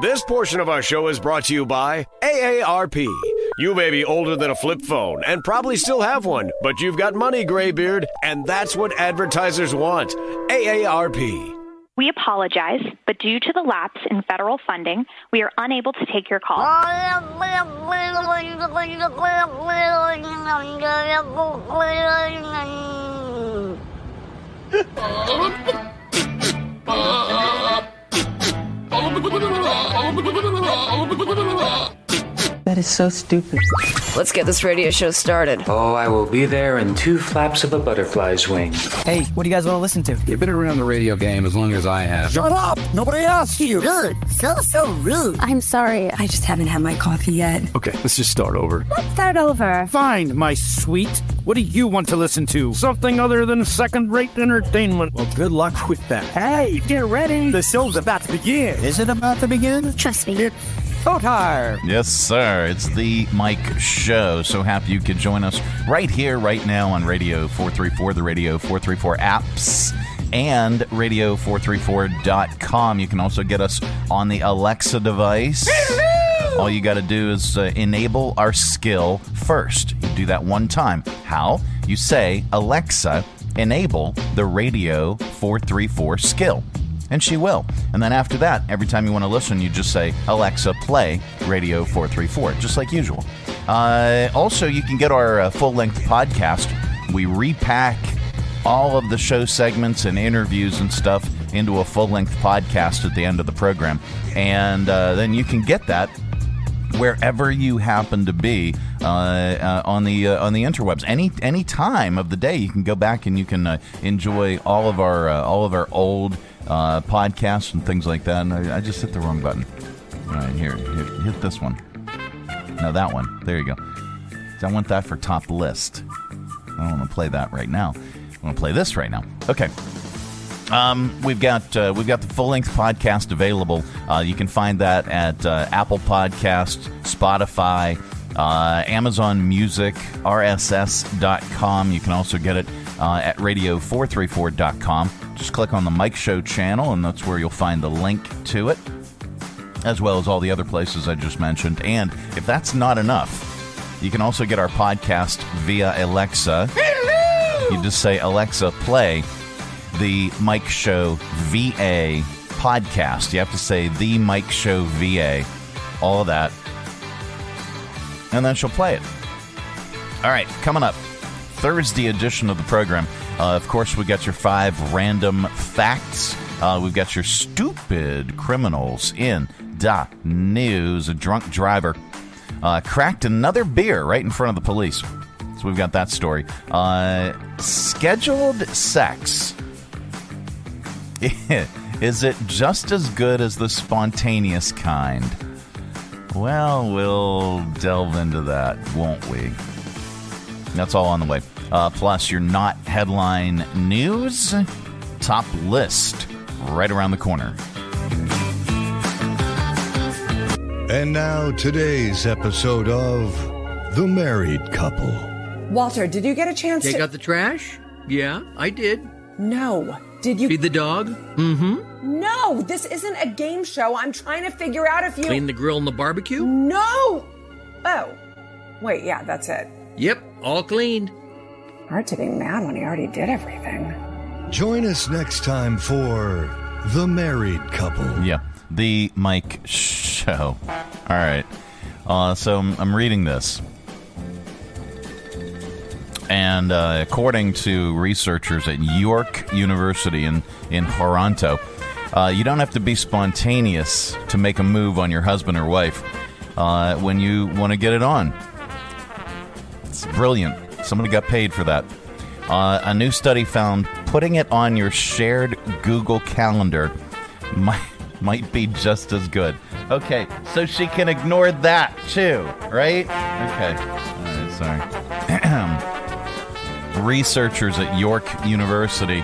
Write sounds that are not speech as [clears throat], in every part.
This portion of our show is brought to you by AARP. You may be older than a flip phone and probably still have one, but you've got money, graybeard, and that's what advertisers want. AARP. We apologize, but due to the lapse in federal funding, we are unable to take your call. [laughs] おぐぐぐぐるんわおぐぐぐるんわおぐぐぐるんわ。That is so stupid. Let's get this radio show started. Oh, I will be there in two flaps of a butterfly's wing. Hey, what do you guys want to listen to? You've been around the radio game as long as I have. Shut up! Nobody asked you! Rude. So, so rude. I'm sorry, I just haven't had my coffee yet. Okay, let's just start over. Let's start over. Fine, my sweet. What do you want to listen to? Something other than second rate entertainment. Well, good luck with that. Hey, get ready. The show's about to begin. Is it about to begin? Trust me. It's time. Yes, sir. It's the Mike Show. So happy you could join us right here, right now on Radio 434, the Radio 434 apps, and radio434.com. You can also get us on the Alexa device. All you got to do is uh, enable our skill first. You do that one time. How? You say, Alexa, enable the Radio 434 skill. And she will. And then after that, every time you want to listen, you just say, Alexa, play Radio 434, just like usual. Uh, also, you can get our uh, full length podcast. We repack all of the show segments and interviews and stuff into a full length podcast at the end of the program. And uh, then you can get that wherever you happen to be uh, uh, on the uh, on the interwebs. Any any time of the day, you can go back and you can uh, enjoy all of our uh, all of our old uh, podcasts and things like that. And I, I just hit the wrong button. All right, here, hit, hit this one. No, that one. There you go. I want that for top list. I don't want to play that right now. I want to play this right now. Okay. Um, we've got uh, we've got the full length podcast available. Uh, you can find that at uh, Apple Podcast, Spotify, uh, Amazon Music, RSS.com. You can also get it uh, at radio434.com. Just click on the Mike Show channel, and that's where you'll find the link to it, as well as all the other places I just mentioned. And if that's not enough, you can also get our podcast via Alexa. You just say, Alexa, play the Mike Show VA podcast. You have to say the Mike Show VA, all of that, and then she'll play it. All right, coming up, Thursday edition of the program. Uh, of course, we got your five random facts. Uh, we've got your stupid criminals in da news. A drunk driver uh, cracked another beer right in front of the police. So we've got that story. Uh, scheduled sex. [laughs] Is it just as good as the spontaneous kind? Well, we'll delve into that, won't we? That's all on the way. Uh, plus, your not headline news top list right around the corner. And now, today's episode of The Married Couple. Walter, did you get a chance Take to. out the trash? Yeah, I did. No. Did you. Feed the dog? Mm-hmm. No, this isn't a game show. I'm trying to figure out if you. Clean the grill and the barbecue? No! Oh. Wait, yeah, that's it. Yep, all cleaned. Hard to be mad when he already did everything. Join us next time for The Married Couple. Yeah, the Mike Show. All right. Uh, so I'm, I'm reading this. And uh, according to researchers at York University in, in Toronto, uh, you don't have to be spontaneous to make a move on your husband or wife uh, when you want to get it on. Brilliant. Somebody got paid for that. Uh, a new study found putting it on your shared Google Calendar [laughs] might, might be just as good. Okay, so she can ignore that too, right? Okay. All right, sorry. [clears throat] Researchers at York University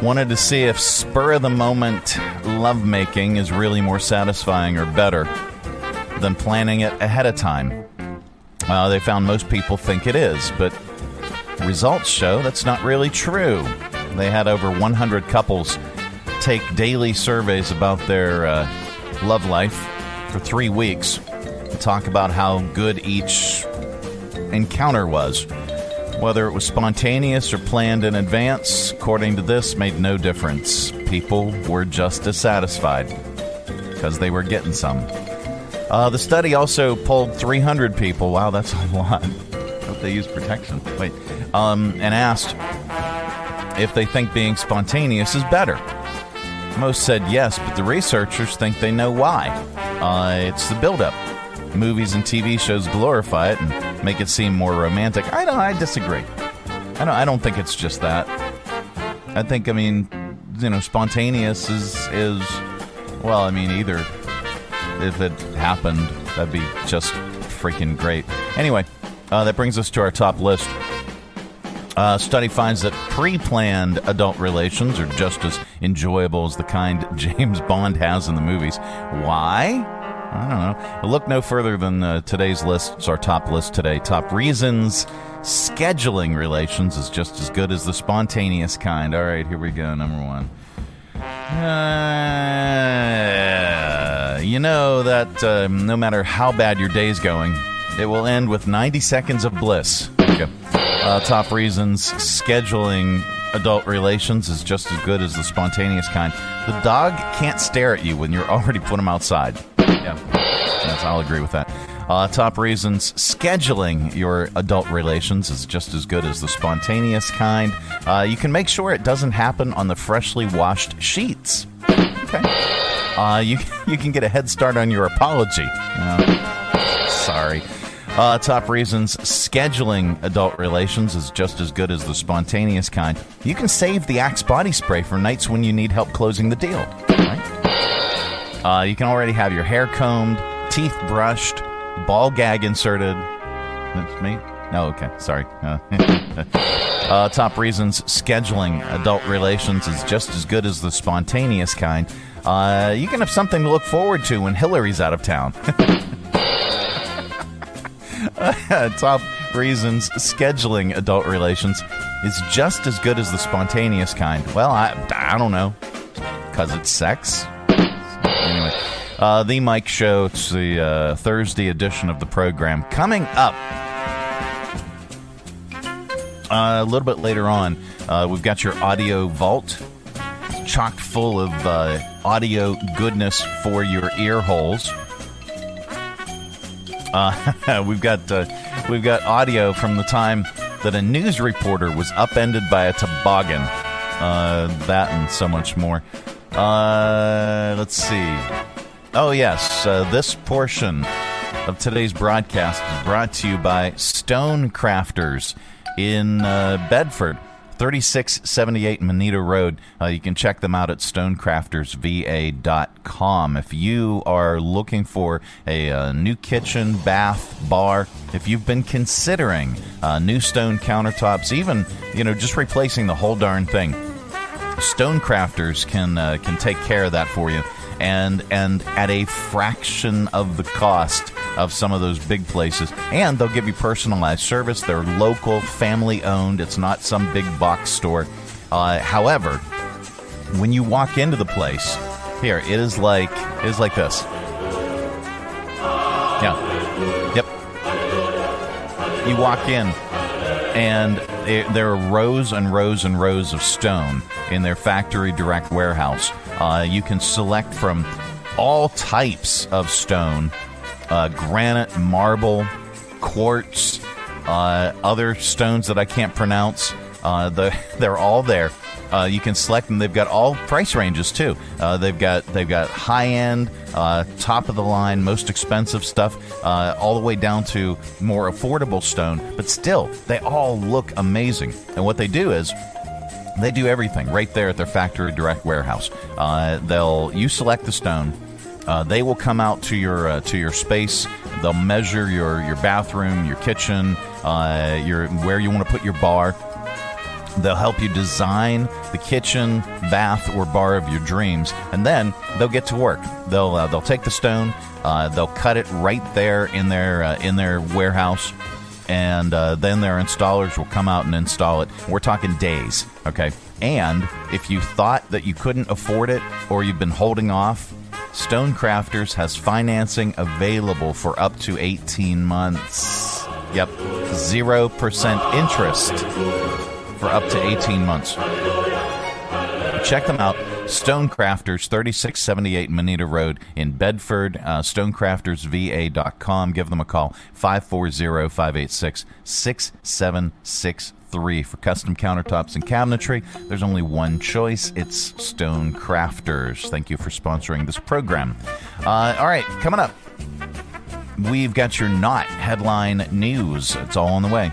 wanted to see if spur of the moment lovemaking is really more satisfying or better than planning it ahead of time. Uh, they found most people think it is, but results show that's not really true. They had over 100 couples take daily surveys about their uh, Love Life for three weeks to talk about how good each encounter was. Whether it was spontaneous or planned in advance, according to this, made no difference. People were just as satisfied because they were getting some. Uh, the study also polled 300 people. Wow, that's a lot. Hope they use protection. Wait. Um, and asked if they think being spontaneous is better. Most said yes, but the researchers think they know why. Uh, it's the buildup. Movies and TV shows glorify it and make it seem more romantic. I don't. I disagree. I don't. I don't think it's just that. I think. I mean, you know, spontaneous is is well. I mean, either if it happened, that'd be just freaking great. Anyway, uh, that brings us to our top list. Uh, study finds that pre-planned adult relations are just as enjoyable as the kind [laughs] James Bond has in the movies. Why? I don't know. Look no further than uh, today's list. It's our top list today. Top reasons scheduling relations is just as good as the spontaneous kind. All right, here we go. Number one. Uh, you know that uh, no matter how bad your day's going, it will end with 90 seconds of bliss. Uh, top reasons scheduling adult relations is just as good as the spontaneous kind. The dog can't stare at you when you're [laughs] already put him outside. Yeah, I'll agree with that. Uh, top reasons scheduling your adult relations is just as good as the spontaneous kind. Uh, you can make sure it doesn't happen on the freshly washed sheets. Okay. Uh, you [laughs] you can get a head start on your apology. Uh, sorry. Uh, top reasons scheduling adult relations is just as good as the spontaneous kind. You can save the Axe body spray for nights when you need help closing the deal. Right? Uh, you can already have your hair combed, teeth brushed, ball gag inserted. That's me? No, okay, sorry. Uh, [laughs] uh, top reasons scheduling adult relations is just as good as the spontaneous kind. Uh, you can have something to look forward to when Hillary's out of town. [laughs] [laughs] top reasons scheduling adult relations is just as good as the spontaneous kind. Well, I, I don't know. Because it's sex? Anyway, uh, The Mike Show. It's the uh, Thursday edition of the program. Coming up uh, a little bit later on, uh, we've got your audio vault. Chock full of uh, audio goodness for your ear holes. Uh, [laughs] we've got uh, we've got audio from the time that a news reporter was upended by a toboggan. Uh, that and so much more. Uh, let's see. Oh yes, uh, this portion of today's broadcast is brought to you by Stone Crafters in uh, Bedford. 3678 Moneta Road. Uh, you can check them out at stonecraftersva.com. If you are looking for a, uh, new kitchen, bath, bar, if you've been considering uh, new stone countertops, even you know just replacing the whole darn thing, Stonecrafters can uh, can take care of that for you and and at a fraction of the cost of some of those big places. And they'll give you personalized service. They're local, family owned. It's not some big box store. Uh, however, when you walk into the place, here it is like it is like this. Yeah. Yep. You walk in, and there are rows and rows and rows of stone in their factory direct warehouse. Uh, you can select from all types of stone uh, granite, marble, quartz, uh, other stones that I can't pronounce. Uh, the, [laughs] they're all there. Uh, you can select them. They've got all price ranges too. Uh, they've got they've got high end, uh, top of the line, most expensive stuff, uh, all the way down to more affordable stone. But still, they all look amazing. And what they do is they do everything right there at their factory direct warehouse. Uh, they'll you select the stone. Uh, they will come out to your uh, to your space. They'll measure your your bathroom, your kitchen, uh, your where you want to put your bar. They'll help you design the kitchen, bath, or bar of your dreams, and then they'll get to work. They'll uh, they'll take the stone, uh, they'll cut it right there in their uh, in their warehouse, and uh, then their installers will come out and install it. We're talking days, okay? And if you thought that you couldn't afford it or you've been holding off, Stonecrafters has financing available for up to 18 months. Yep, 0% interest for up to 18 months. Check them out. Stonecrafters, 3678 Moneta Road in Bedford. Uh, StonecraftersVA.com. Give them a call, 540 586 6763. For custom countertops and cabinetry, there's only one choice it's Stone Crafters. Thank you for sponsoring this program. Uh, all right, coming up, we've got your not headline news. It's all on the way.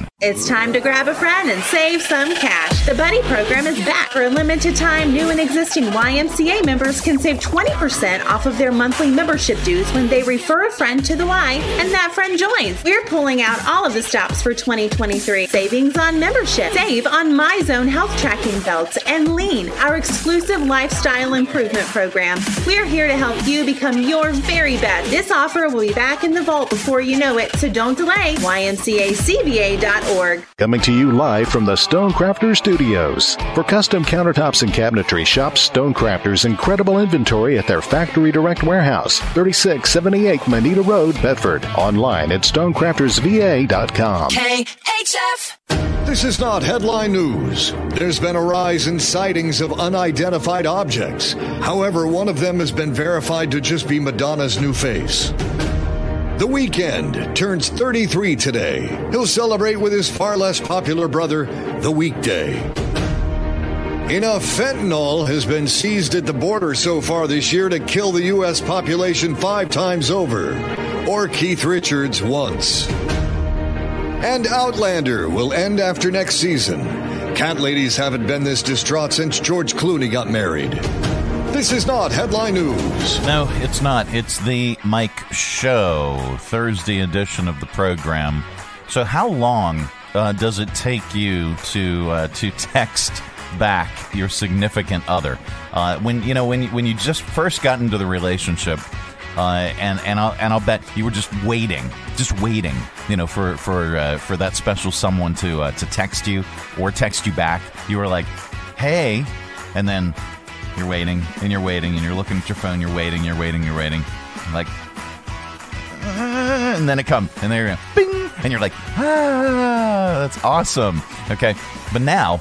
Brown. It's time to grab a friend and save some cash. The Buddy program is back for a limited time. New and existing YMCA members can save 20% off of their monthly membership dues when they refer a friend to the Y and that friend joins. We're pulling out all of the stops for 2023. Savings on membership. Save on MyZone health tracking belts and Lean, our exclusive lifestyle improvement program. We're here to help you become your very best. This offer will be back in the vault before you know it, so don't delay. YMCACVA.org. Coming to you live from the Stonecrafters Studios. For custom countertops and cabinetry, shop Stonecrafters' incredible inventory at their Factory Direct Warehouse, 3678 Moneta Road, Bedford. Online at stonecraftersva.com. KHF. This is not headline news. There's been a rise in sightings of unidentified objects. However, one of them has been verified to just be Madonna's new face. The Weeknd turns 33 today. He'll celebrate with his far less popular brother, The Weekday. Enough fentanyl has been seized at the border so far this year to kill the U.S. population five times over, or Keith Richards once. And Outlander will end after next season. Cat ladies haven't been this distraught since George Clooney got married. This is not headline news. No, it's not. It's the Mike Show, Thursday edition of the program. So, how long uh, does it take you to uh, to [laughs] text back your significant other uh, when you know when when you just first got into the relationship? Uh, and and I'll and I'll bet you were just waiting, just waiting, you know, for for uh, for that special someone to uh, to text you or text you back. You were like, "Hey," and then you're waiting and you're waiting and you're looking at your phone. You're waiting. You're waiting. You're waiting. Like, and then it comes and there, bing, and you're like, ah, that's awesome. Okay, but now,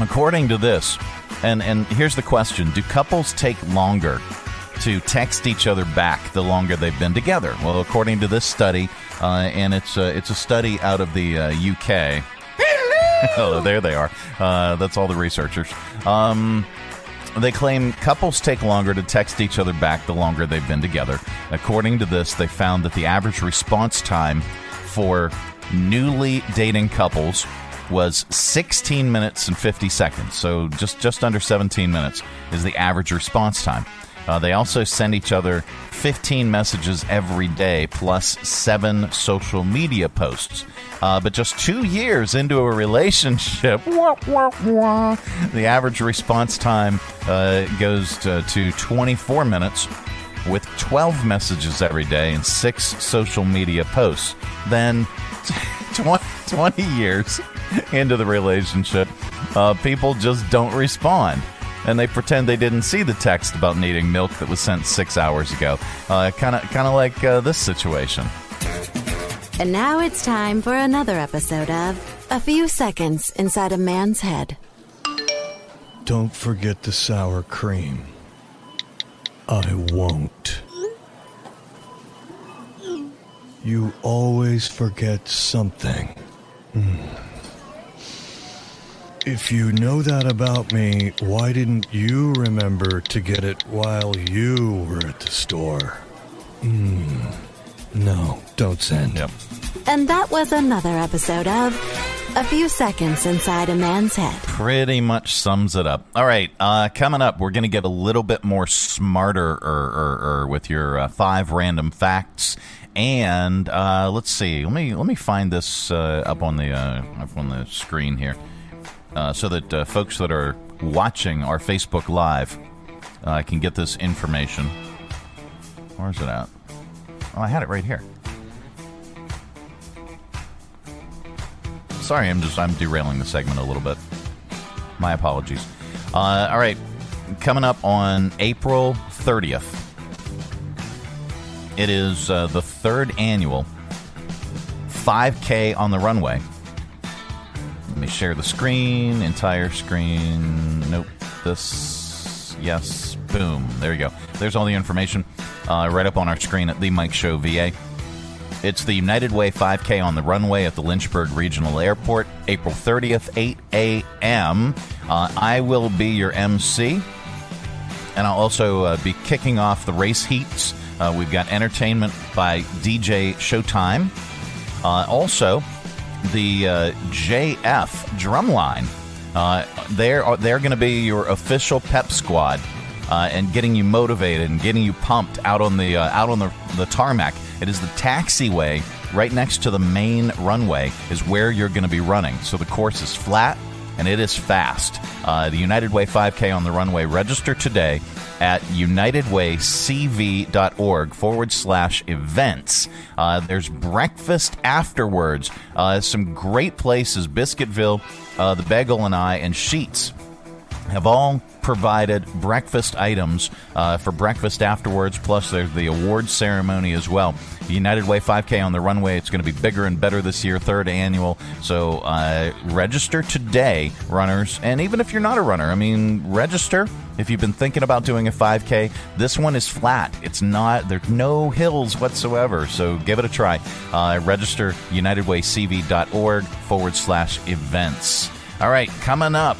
according to this, and and here's the question: Do couples take longer? To text each other back the longer they've been together. Well, according to this study, uh, and it's a, it's a study out of the uh, UK. [laughs] oh, there they are. Uh, that's all the researchers. Um, they claim couples take longer to text each other back the longer they've been together. According to this, they found that the average response time for newly dating couples was 16 minutes and 50 seconds. So just just under 17 minutes is the average response time. Uh, they also send each other 15 messages every day plus seven social media posts. Uh, but just two years into a relationship, [laughs] wah, wah, wah, the average response time uh, goes to, to 24 minutes with 12 messages every day and six social media posts. Then [laughs] 20, 20 years into the relationship, uh, people just don't respond and they pretend they didn't see the text about needing milk that was sent six hours ago. Kind of, kind of like uh, this situation. And now it's time for another episode of A Few Seconds Inside a Man's Head. Don't forget the sour cream. I won't. You always forget something. Mm. If you know that about me, why didn't you remember to get it while you were at the store? Mm. No, don't send. him. And that was another episode of A few seconds inside a man's head. Pretty much sums it up. All right, uh, coming up, we're going to get a little bit more smarter er, er, er, with your uh, five random facts. And uh, let's see. Let me let me find this uh, up on the uh, up on the screen here, uh, so that uh, folks that are watching our Facebook Live uh, can get this information. Where's it at? Oh, I had it right here. Sorry, I'm just I'm derailing the segment a little bit. My apologies. Uh, all right, coming up on April 30th. It is uh, the third annual 5K on the runway. Let me share the screen, entire screen. Nope. This, yes, boom. There you go. There's all the information uh, right up on our screen at the Mike Show VA. It's the United Way 5K on the runway at the Lynchburg Regional Airport, April 30th, 8 a.m. Uh, I will be your MC, and I'll also uh, be kicking off the race heats. Uh, we've got entertainment by DJ Showtime. Uh, also, the uh, JF Drumline. Uh, they're they're going to be your official pep squad uh, and getting you motivated and getting you pumped out on the uh, out on the, the tarmac. It is the taxiway right next to the main runway is where you're going to be running. So the course is flat and it is fast. Uh, the United Way 5K on the runway. Register today at unitedwaycv.org forward slash events. Uh, there's breakfast afterwards. Uh, some great places. Biscuitville, uh, the Bagel and I, and Sheetz have all provided breakfast items uh, for breakfast afterwards. Plus, there's the award ceremony as well. United Way 5K on the runway. It's going to be bigger and better this year, third annual. So uh, register today, runners. And even if you're not a runner, I mean, register. If you've been thinking about doing a 5K, this one is flat. It's not, there's no hills whatsoever. So give it a try. Uh, register unitedwaycv.org forward slash events. All right, coming up,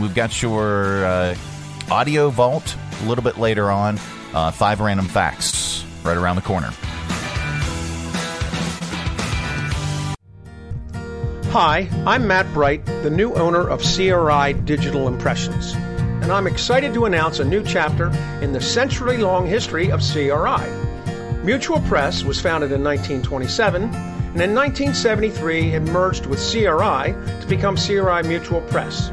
we've got your uh, audio vault a little bit later on. Uh, five random facts right around the corner. Hi, I'm Matt Bright, the new owner of CRI Digital Impressions, and I'm excited to announce a new chapter in the century long history of CRI. Mutual Press was founded in 1927, and in 1973 it merged with CRI to become CRI Mutual Press.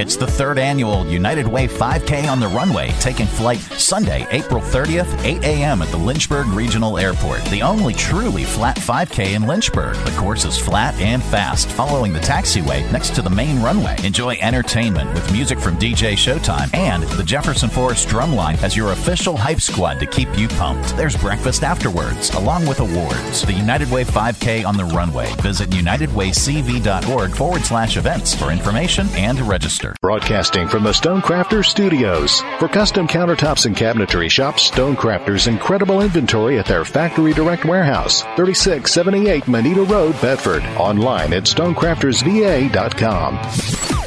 It's the third annual United Way 5K on the runway, taking flight Sunday, April 30th, 8 a.m. at the Lynchburg Regional Airport. The only truly flat 5K in Lynchburg. The course is flat and fast, following the taxiway next to the main runway. Enjoy entertainment with music from DJ Showtime and the Jefferson Forest Drumline as your official hype squad to keep you pumped. There's breakfast afterwards, along with awards. The United Way 5K on the runway. Visit unitedwaycv.org forward slash events for information and to register. Broadcasting from the Stonecrafters Studios. For custom countertops and cabinetry, shop Stonecrafters' incredible inventory at their Factory Direct Warehouse, 3678 Moneta Road, Bedford. Online at stonecraftersva.com.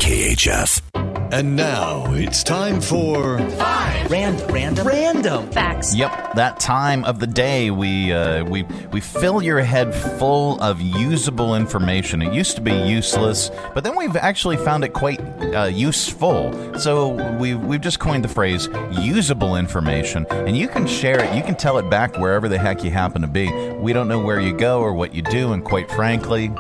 KHF. And now it's time for random, random, random facts. Yep, that time of the day we uh, we we fill your head full of usable information. It used to be useless, but then we've actually found it quite uh, useful. So we we've just coined the phrase usable information, and you can share it. You can tell it back wherever the heck you happen to be. We don't know where you go or what you do, and quite frankly,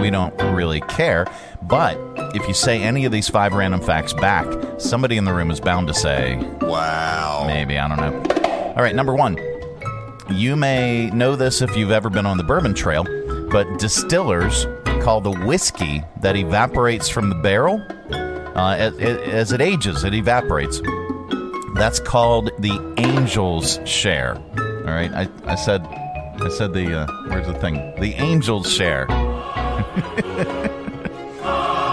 we don't really care. But if you say any of these five random facts back, somebody in the room is bound to say, Wow. Maybe, I don't know. All right, number one. You may know this if you've ever been on the bourbon trail, but distillers call the whiskey that evaporates from the barrel Uh, as, as it ages, it evaporates. That's called the angel's share. All right, I, I said, I said the uh, where's the thing? The angel's share. [laughs]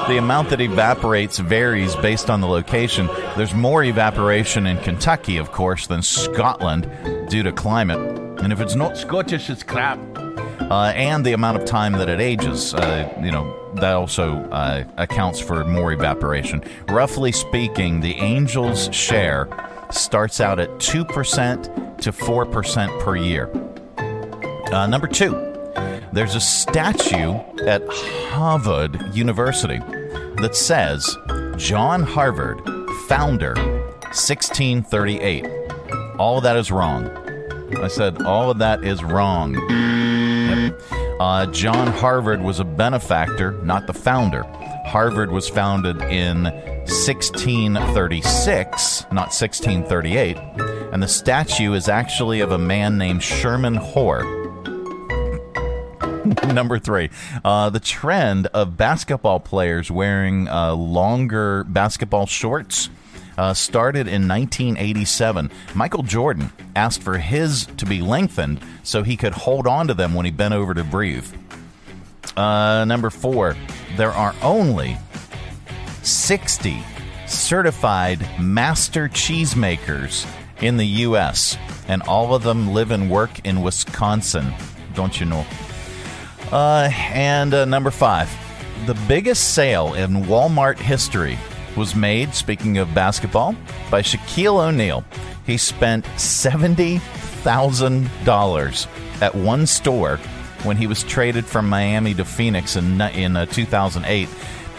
the amount that evaporates varies based on the location. There's more evaporation in Kentucky, of course, than Scotland due to climate. And if it's not Scottish, it's crap. Uh, and the amount of time that it ages, uh, you know, that also uh, accounts for more evaporation. Roughly speaking, the angel's share starts out at 2% to 4% per year. Uh, number two, there's a statue at Harvard University that says John Harvard, founder, 1638. All of that is wrong. I said all of that is wrong. Uh, John Harvard was a benefactor, not the founder. Harvard was founded in 1636, not 1638, and the statue is actually of a man named Sherman Hoar. [laughs] Number three, uh, the trend of basketball players wearing uh, longer basketball shorts. Uh, started in 1987. Michael Jordan asked for his to be lengthened so he could hold on to them when he bent over to breathe. Uh, number four, there are only 60 certified master cheesemakers in the U.S., and all of them live and work in Wisconsin. Don't you know? Uh, and uh, number five, the biggest sale in Walmart history was made, speaking of basketball, by Shaquille O'Neal. He spent $70,000 at one store when he was traded from Miami to Phoenix in, in uh, 2008.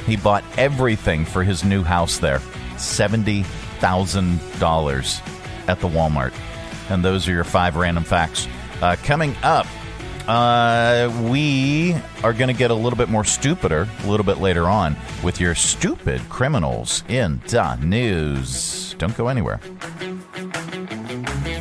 He bought everything for his new house there $70,000 at the Walmart. And those are your five random facts. Uh, coming up, uh, we are going to get a little bit more stupider a little bit later on with your stupid criminals in the news. Don't go anywhere.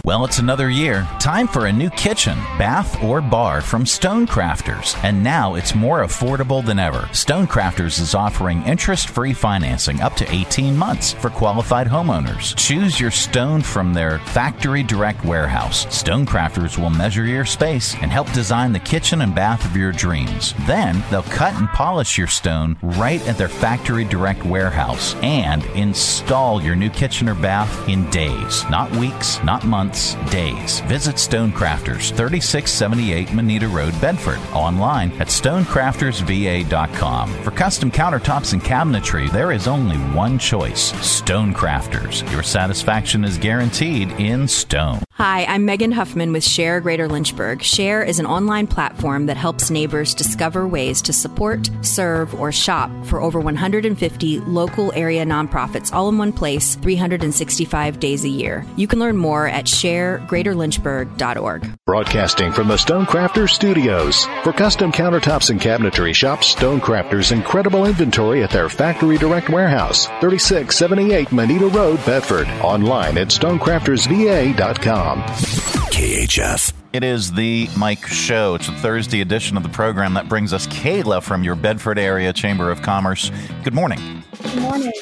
Well, it's another year. Time for a new kitchen, bath, or bar from Stonecrafters. And now it's more affordable than ever. Stonecrafters is offering interest free financing up to 18 months for qualified homeowners. Choose your stone from their factory direct warehouse. Stonecrafters will measure your space and help design the kitchen and bath of your dreams. Then they'll cut and polish your stone right at their factory direct warehouse and install your new kitchen or bath in days, not weeks, not months days. Visit Stonecrafters, 3678 Moneta Road, Bedford. Online at stonecraftersva.com. For custom countertops and cabinetry, there is only one choice Stonecrafters. Your satisfaction is guaranteed in stone. Hi, I'm Megan Huffman with Share Greater Lynchburg. Share is an online platform that helps neighbors discover ways to support, serve, or shop for over 150 local area nonprofits all in one place 365 days a year. You can learn more at sharegreaterlynchburg.org. Broadcasting from the Stonecrafters Studios. For custom countertops and cabinetry, shop Stonecrafters' incredible inventory at their factory direct warehouse, 3678 Moneta Road, Bedford. Online at stonecraftersva.com. KHF. It is the Mike Show. It's a Thursday edition of the program that brings us Kayla from your Bedford area Chamber of Commerce. Good morning. Good morning.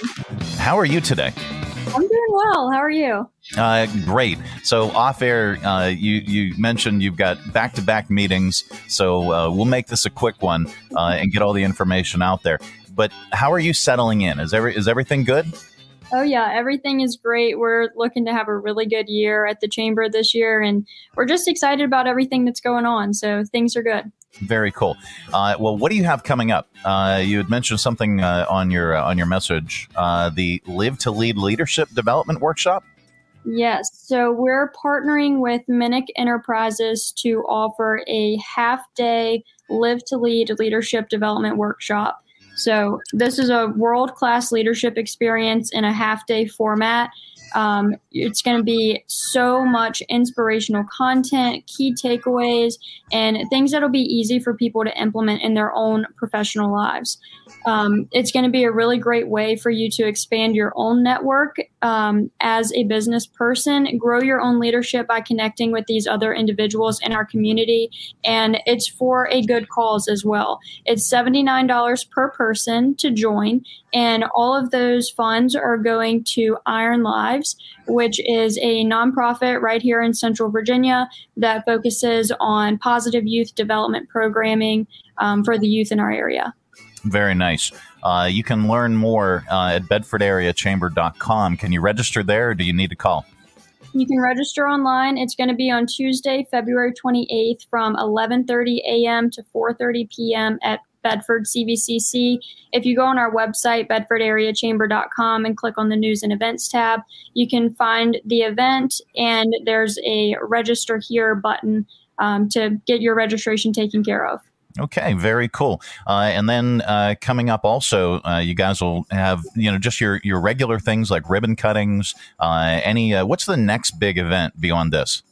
How are you today? I'm doing well. How are you? Uh, great. So off air, uh, you you mentioned you've got back to back meetings, so uh, we'll make this a quick one uh, and get all the information out there. But how are you settling in? Is every is everything good? Oh yeah, everything is great. We're looking to have a really good year at the chamber this year, and we're just excited about everything that's going on. So things are good. Very cool. Uh, well, what do you have coming up? Uh, you had mentioned something uh, on your uh, on your message, uh, the Live to Lead Leadership Development Workshop. Yes. So we're partnering with Minic Enterprises to offer a half day Live to Lead Leadership Development Workshop. So this is a world class leadership experience in a half day format. Um, it's going to be so much inspirational content, key takeaways, and things that'll be easy for people to implement in their own professional lives. Um, it's going to be a really great way for you to expand your own network um, as a business person, grow your own leadership by connecting with these other individuals in our community. And it's for a good cause as well. It's $79 per person to join. And all of those funds are going to Iron Lives, which is a nonprofit right here in Central Virginia that focuses on positive youth development programming um, for the youth in our area. Very nice. Uh, you can learn more uh, at bedfordareachamber.com. Can you register there or do you need to call? You can register online. It's going to be on Tuesday, February 28th from 11:30 a.m. to 4:30 p.m. at Bedford CVCC. If you go on our website, bedfordareachamber.com, and click on the News and Events tab, you can find the event, and there's a Register Here button um, to get your registration taken care of. Okay, very cool. Uh, and then uh, coming up, also, uh, you guys will have you know just your your regular things like ribbon cuttings. Uh, any uh, what's the next big event beyond this?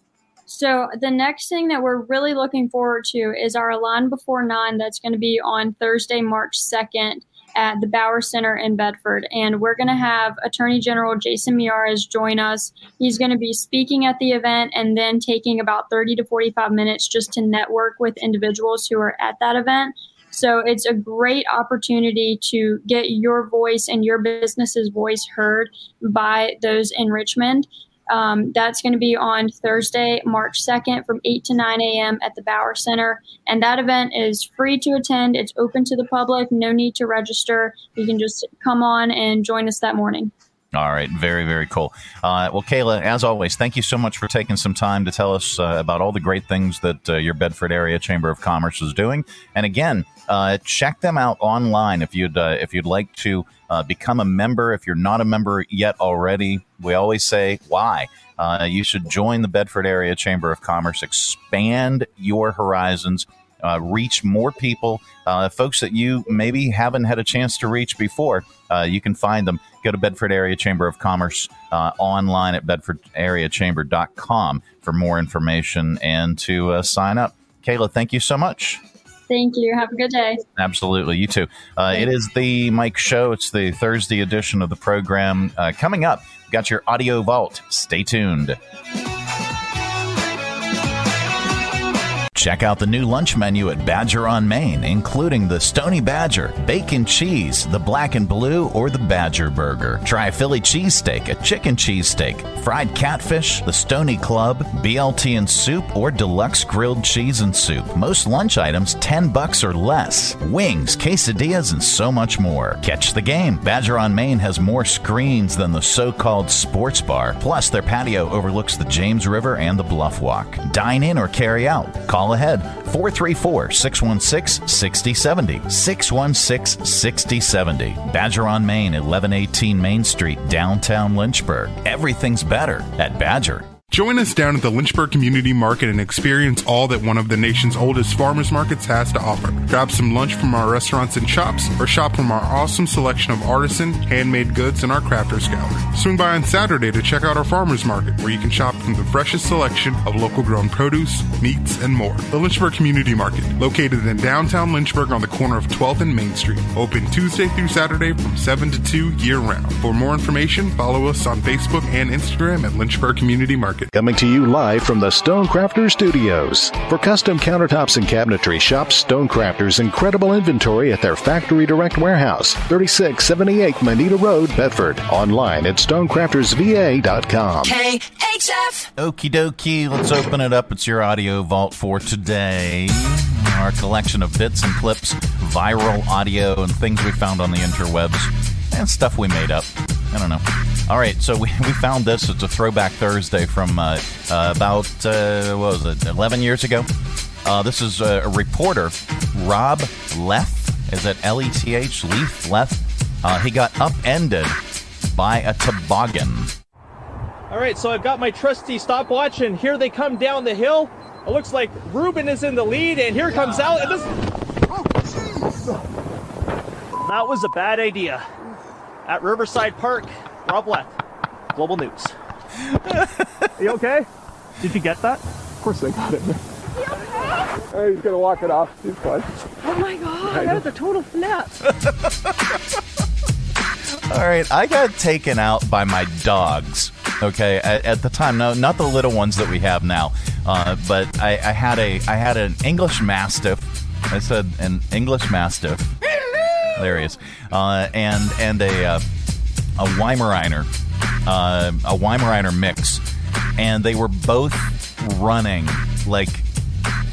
So the next thing that we're really looking forward to is our Align Before Nine. That's going to be on Thursday, March second at the Bower Center in Bedford. And we're going to have Attorney General Jason Miyares join us. He's going to be speaking at the event and then taking about 30 to 45 minutes just to network with individuals who are at that event. So it's a great opportunity to get your voice and your business's voice heard by those in Richmond. Um, that's going to be on Thursday, March 2nd from 8 to 9 a.m. at the Bower Center. And that event is free to attend. It's open to the public. No need to register. You can just come on and join us that morning. All right, very, very cool. Uh, well, Kayla, as always, thank you so much for taking some time to tell us uh, about all the great things that uh, your Bedford Area Chamber of Commerce is doing. And again, uh, check them out online if you'd uh, if you'd like to uh, become a member. If you're not a member yet already, we always say why. you should join the Bedford Area Chamber of Commerce, expand your horizons uh, reach more people, uh, folks that you maybe haven't had a chance to reach before. Uh, you can find them. Go to Bedford Area Chamber of Commerce uh, online at bedfordareachamber.com for more information and to uh, sign up. Kayla, thank you so much. Thank you. Have a good day. Absolutely. You too. Uh, it is the Mike Show. It's the Thursday edition of the program. coming up, got your audio vault. Stay tuned. Check out the new lunch menu at Badger on Main, including the Stony Badger, bacon cheese, the black and blue, or the Badger Burger. Try a Philly cheesesteak, a chicken cheesesteak, fried catfish, the Stony Club, BLT and soup, or deluxe grilled cheese and soup. Most lunch items 10 bucks or less. Wings, quesadillas, and so much more. Catch the game. Badger on Main has more screens than the so-called sports bar. Plus, their patio overlooks the James River and the Bluff Walk. Dine in or carry out. Call ahead 434 616 6070. 616 6070. Badger on Main, 1118 Main Street, downtown Lynchburg. Everything's better at Badger. Join us down at the Lynchburg Community Market and experience all that one of the nation's oldest farmers markets has to offer. Grab some lunch from our restaurants and shops, or shop from our awesome selection of artisan, handmade goods in our crafters gallery. Swing by on Saturday to check out our farmers market, where you can shop from the freshest selection of local grown produce, meats, and more. The Lynchburg Community Market, located in downtown Lynchburg on the corner of 12th and Main Street, open Tuesday through Saturday from 7 to 2 year round. For more information, follow us on Facebook and Instagram at Lynchburg Community Market. Coming to you live from the Stonecrafter Studios. For custom countertops and cabinetry, shop Stonecrafter's incredible inventory at their Factory Direct Warehouse, 3678 Moneta Road, Bedford. Online at stonecraftersva.com. KHF! Okie dokie, let's open it up. It's your audio vault for today. Our collection of bits and clips, viral audio, and things we found on the interwebs, and stuff we made up. I don't know. All right, so we, [laughs] we found this. It's a throwback Thursday from uh, uh, about, uh, what was it, 11 years ago? Uh, this is a, a, reporter, Rob Leff. Is it L E T H? Leaf? Leff? Uh, he got upended by a toboggan. All right, so I've got my trusty stopwatch, and here they come down the hill. It looks like Ruben is in the lead, and here comes Al. This... That was a bad idea. At Riverside Park, Rob Leff, Global News. Are [laughs] you okay? Did you get that? Of course I got it. Hey, he's gonna walk it off. He's fine. Oh my god, that was a total snap. [laughs] All right, I got taken out by my dogs. Okay, at, at the time, no, not the little ones that we have now, uh, but I, I had a I had an English Mastiff. I said an English Mastiff. There he is, uh, and and a uh, a Weimaraner, uh, a Weimaraner mix, and they were both running like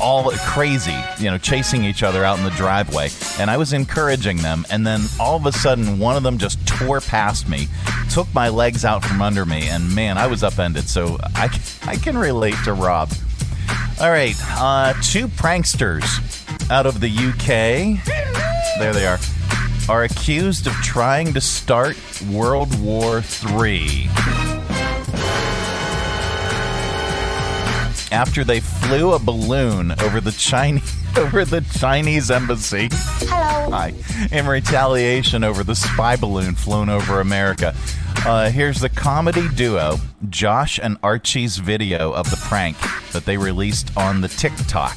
all crazy, you know, chasing each other out in the driveway. And I was encouraging them. And then all of a sudden, one of them just tore past me, took my legs out from under me, and man, I was upended. So I, [laughs] I can relate to Rob. All right, uh, two pranksters out of the UK. There they are. Are accused of trying to start World War III. After they flew a balloon over the Chinese [laughs] over the Chinese embassy. Hello. Hi. In retaliation over the spy balloon flown over America. Uh, here's the comedy duo Josh and Archie's video of the prank that they released on the TikTok.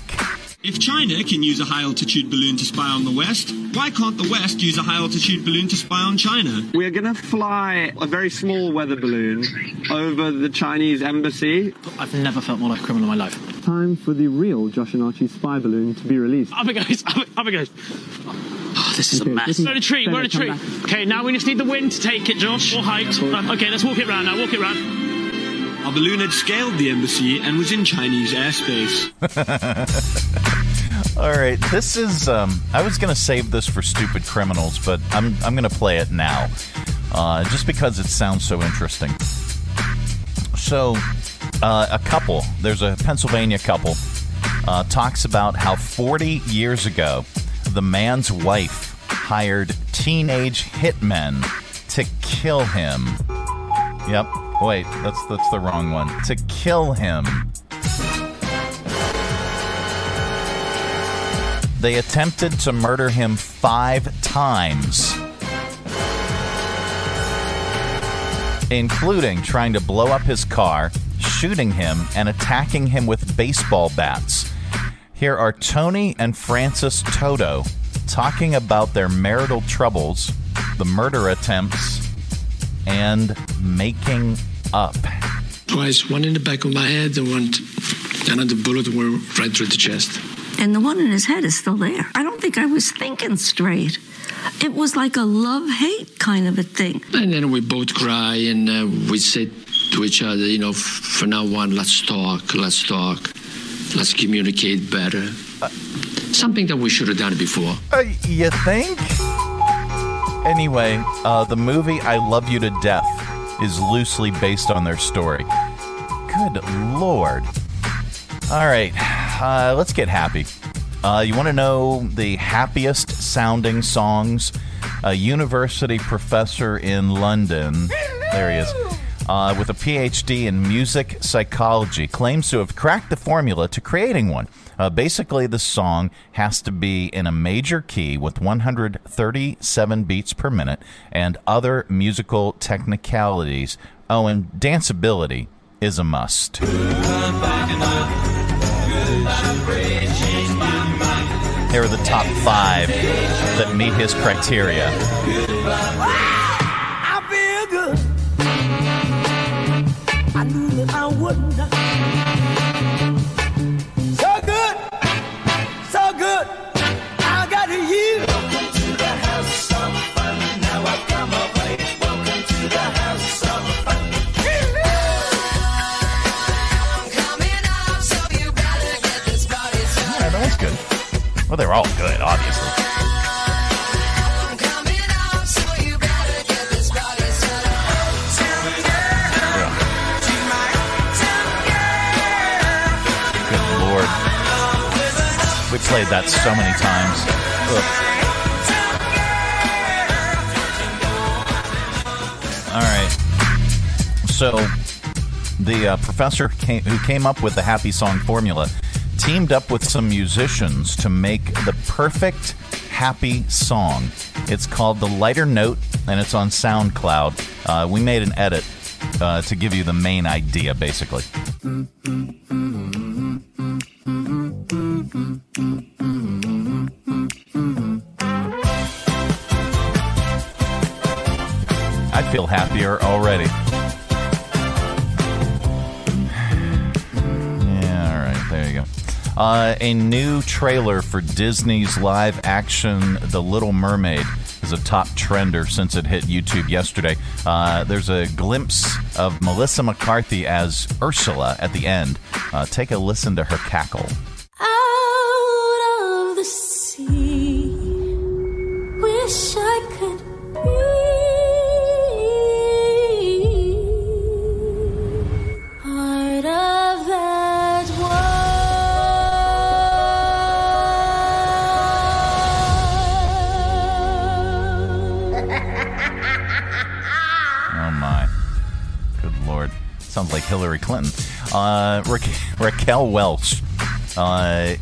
If China can use a high altitude balloon to spy on the West, why can't the West use a high altitude balloon to spy on China? We're going to fly a very small weather balloon over the Chinese embassy. I've never felt more like a criminal in my life. Time for the real Josh and Archie spy balloon to be released. Up it goes, up it, up it goes. Oh, this is Okay, a mess. listen- We're in a tree, we're in a tree. Okay, now we just need the wind to take it, Josh. Or height. Uh, okay, let's walk it round now, walk it round. Our balloon had scaled the embassy and was in Chinese airspace. [laughs] All right, this is. Um, I was going to save this for stupid criminals, but I'm I'm going to play it now, uh, just because it sounds so interesting. So, uh, a couple. There's a Pennsylvania couple uh, talks about how 40 years ago, the man's wife hired teenage hitmen to kill him. Yep. Oh, wait, that's that's the wrong one. To kill him. They attempted to murder him five times, including trying to blow up his car, shooting him, and attacking him with baseball bats. Here are Tony and Frances Toto talking about their marital troubles, the murder attempts, and making up. Twice, one in the back of my head, and one, another bullet went right through the chest. And the one in his head is still there. I don't think I was thinking straight. It was like a love hate kind of a thing. And then we both cry, and uh, we say to each other, you know, "F- from now on, let's talk, let's talk, let's communicate better. Something that we should have done before. Uh, you think? Anyway, uh, the movie I Love You to Death is loosely based on their story. Good lord. All right, uh, let's get happy. Uh, you want to know the happiest sounding songs? A university professor in London, there he is, uh, with a PhD in music psychology, claims to have cracked the formula to creating one. Uh, basically, the song has to be in a major key with 137 beats per minute and other musical technicalities. Oh, and danceability is a must. Here are the top five that meet his criteria. Well, they're all good, obviously. Good lord. We played that so many times. Ugh. All right. So, the uh, professor came, who came up with the happy song formula teamed up with some musicians to make the perfect happy song. It's called The Lighter Note, and it's on SoundCloud. Uh, we made an edit uh, to give you the main idea, basically. I feel happier already. Uh, a new trailer for Disney's live action The Little Mermaid is a top trender since it hit YouTube yesterday. Uh, there's a glimpse of Melissa McCarthy as Ursula at the end. Uh, take a listen to her cackle. Uh, Ra- Raquel Welch, uh,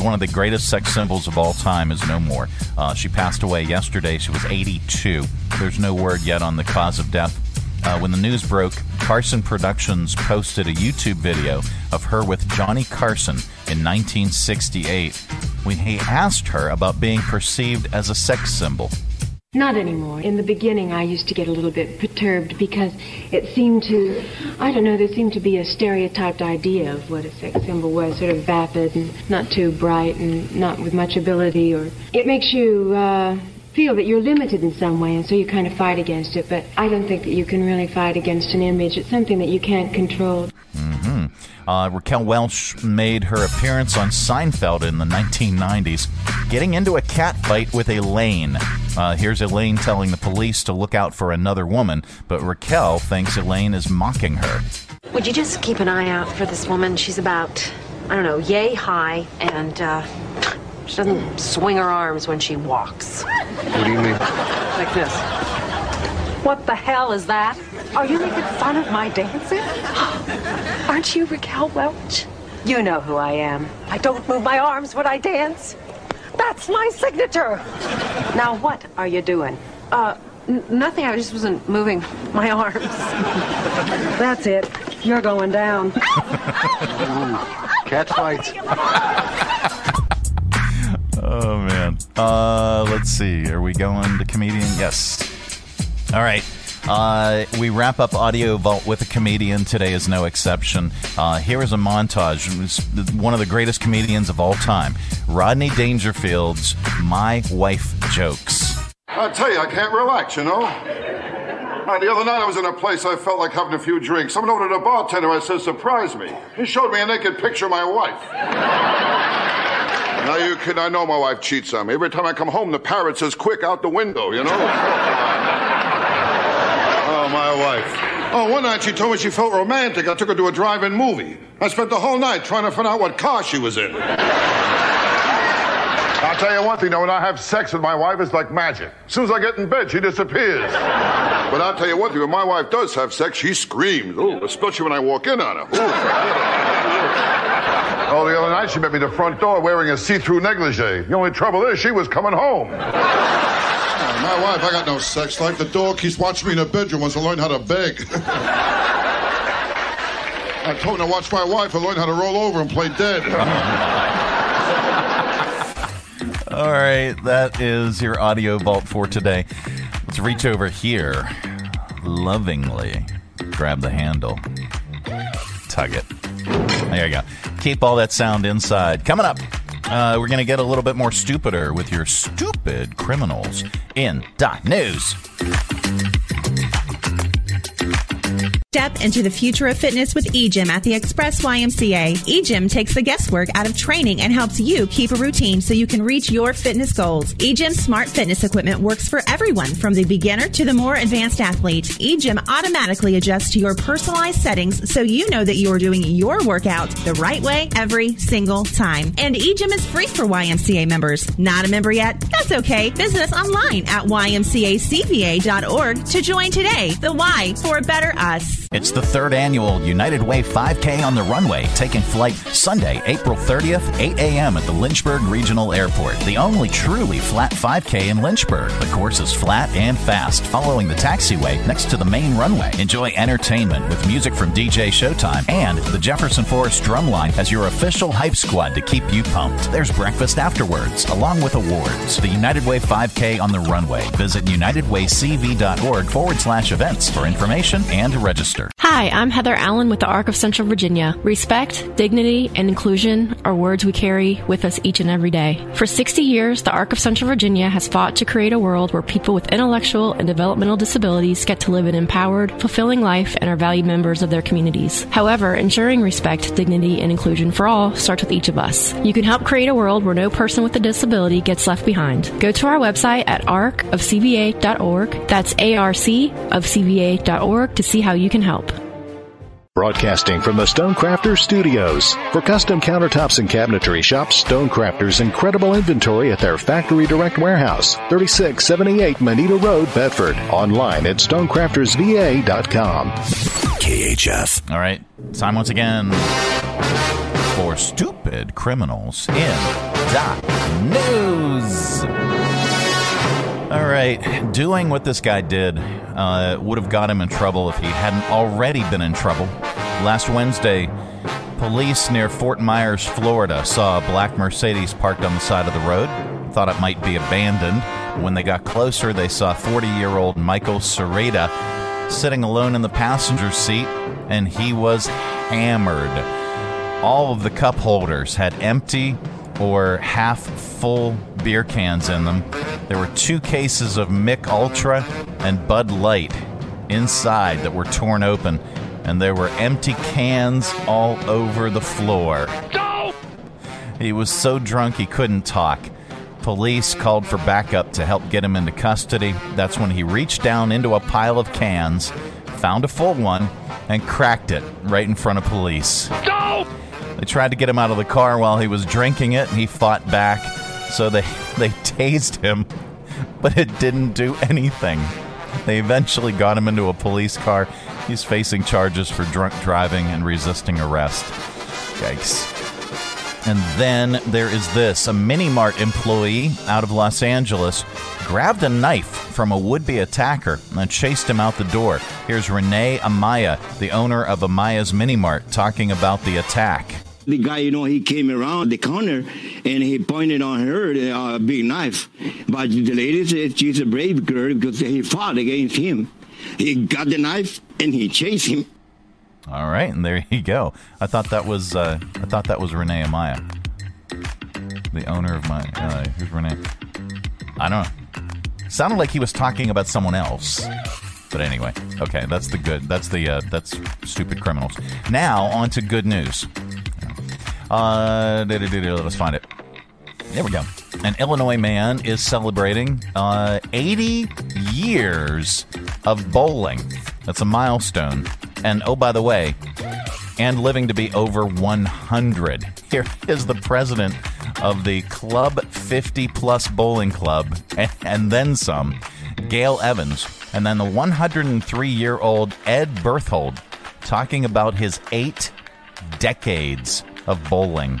one of the greatest sex symbols of all time, is no more. Uh, she passed away yesterday. She was 82. There's no word yet on the cause of death. Uh, when the news broke, Carson Productions posted a YouTube video of her with Johnny Carson in 1968 when he asked her about being perceived as a sex symbol. Not anymore. In the beginning, I used to get a little bit perturbed because it seemed to, I don't know, there seemed to be a stereotyped idea of what a sex symbol was, sort of vapid and not too bright and not with much ability, or it makes you uh, feel that you're limited in some way, and so you kind of fight against it. But I don't think that you can really fight against an image. It's something that you can't control. Uh, Raquel Welch made her appearance on Seinfeld in the 1990s, getting into a cat fight with Elaine. Uh, here's Elaine telling the police to look out for another woman, but Raquel thinks Elaine is mocking her. Would you just keep an eye out for this woman? She's about, I don't know, yay high, and uh, she doesn't swing her arms when she walks. What do you mean? Like this. What the hell is that? Are you making fun of my dancing? [gasps] Aren't you Raquel Welch? You know who I am. I don't move my arms when I dance. That's my signature. Now, what are you doing? Uh, n- nothing. I just wasn't moving [laughs] my arms. That's it. You're going down. Catch fights. Oh man. Uh, let's see. Are we going to comedian? Yes. All right. Uh, we wrap up Audio Vault with a comedian. Today is no exception. Uh, here is a montage. One of the greatest comedians of all time, Rodney Dangerfield's "My Wife Jokes." I tell you, I can't relax, you know. Uh, the other night I was in a place I felt like having a few drinks. Someone ordered a bartender. I said, surprise me. He showed me a naked picture of my wife. now you kid, I know my wife cheats on me. Every time I come home, the parrot says, quick, out the window, you know? Oh, my wife. Oh, one night she told me she felt romantic. I took her to a drive-in movie. I spent the whole night trying to find out what car she was in. I'll tell you one thing, though, when I have sex with my wife, it's like magic. As soon as I get in bed, she disappears. But I'll tell you one thing, when my wife does have sex, she screams. Ooh, especially when I walk in on her. Ooh. Oh, the other night she met me at the front door wearing a see-through negligee. The only trouble is she was coming home. My wife, I got no sex life. The dog keeps watching me in the bedroom wants to learn how to beg. [laughs] I told him to watch my wife and learn how to roll over and play dead. [laughs] All right, that is your audio vault for today. Let's reach over here, lovingly grab the handle, tug it. There you go. Keep all that sound inside. Coming up, uh, we're going to get a little bit more stupider with your stupid criminals in dot news. Step into the future of fitness with eGym at the Express YMCA. eGym takes the guesswork out of training and helps you keep a routine so you can reach your fitness goals. eGym smart fitness equipment works for everyone from the beginner to the more advanced athlete. eGym automatically adjusts to your personalized settings so you know that you're doing your workout the right way every single time. And eGym is free for YMCA members. Not a member yet? That's okay. Visit us online at ymcacva.org to join today. The Y for a better us. It's the third annual United Way 5K on the runway, taking flight Sunday, April 30th, 8 a.m. at the Lynchburg Regional Airport. The only truly flat 5K in Lynchburg. The course is flat and fast, following the taxiway next to the main runway. Enjoy entertainment with music from DJ Showtime and the Jefferson Forest Drumline as your official hype squad to keep you pumped. There's breakfast afterwards, along with awards. The United Way 5K on the runway. Visit unitedwaycv.org forward slash events for information and to register. Hi, I'm Heather Allen with the Arc of Central Virginia. Respect, dignity, and inclusion are words we carry with us each and every day. For 60 years, the Arc of Central Virginia has fought to create a world where people with intellectual and developmental disabilities get to live an empowered, fulfilling life and are valued members of their communities. However, ensuring respect, dignity, and inclusion for all starts with each of us. You can help create a world where no person with a disability gets left behind. Go to our website at arcofcva.org. That's A-R-C of CVA.org to see how you can help. Broadcasting from the Stonecrafters Studios. For custom countertops and cabinetry, shop Stonecrafters' incredible inventory at their Factory Direct Warehouse, 3678 Moneta Road, Bedford. Online at stonecraftersva.com. KHF. All right, time once again for stupid criminals in dot news. All right, doing what this guy did uh, would have got him in trouble if he hadn't already been in trouble. Last Wednesday, police near Fort Myers, Florida, saw a black Mercedes parked on the side of the road. Thought it might be abandoned. When they got closer, they saw 40 year old Michael Serrata sitting alone in the passenger seat, and he was hammered. All of the cup holders had empty or half full beer cans in them. There were two cases of Mich Ultra and Bud Light inside that were torn open, and there were empty cans all over the floor. He was so drunk he couldn't talk. Police called for backup to help get him into custody. That's when he reached down into a pile of cans, found a full one, and cracked it right in front of police. They tried to get him out of the car while he was drinking it, and he fought back. So they, [laughs] they tased him, [laughs] but it didn't do anything. They eventually got him into a police car. He's facing charges for drunk driving and resisting arrest. Yikes. And then there is this a Mini Mart employee out of Los Angeles grabbed a knife from a would be attacker and chased him out the door. Here's Renee Amaya, the owner of Amaya's Mini Mart, talking about the attack. The guy, you know, he came around the corner and he pointed on her uh, a big knife. But the lady said she's a brave girl because he fought against him. He got the knife and he chased him. All right, and there you go. I thought that was uh, I thought that was Renee Amaya, the owner of my. Uh, who's Renee? I don't know. Sounded like he was talking about someone else. But anyway, okay, that's the good. That's the uh, that's stupid criminals. Now on to good news. Uh, let's find it. There we go. An Illinois man is celebrating uh, 80 years of bowling. That's a milestone. And oh, by the way, and living to be over 100. Here is the president of the Club 50 Plus Bowling Club, and, [laughs] and then some, Gail Evans, and then the 103 year old Ed Berthold talking about his eight decades of bowling.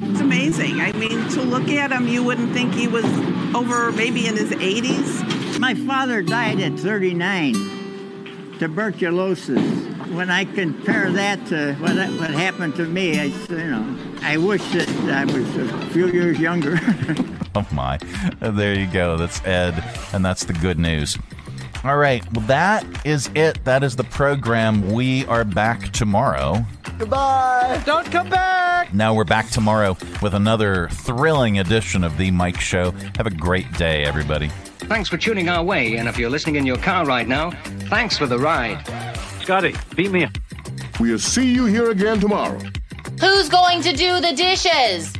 It's amazing. I mean, to look at him, you wouldn't think he was over maybe in his 80s. My father died at 39, tuberculosis. When I compare that to what, what happened to me, I, you know, I wish that I was a few years younger. [laughs] oh my. There you go. That's Ed, and that's the good news. All right. Well, that is it. That is the program. We are back tomorrow. Goodbye. Don't come back. Now we're back tomorrow with another thrilling edition of The Mike Show. Have a great day, everybody. Thanks for tuning our way, and if you're listening in your car right now, thanks for the ride. Scotty, beat me up. We'll see you here again tomorrow. Who's going to do the dishes?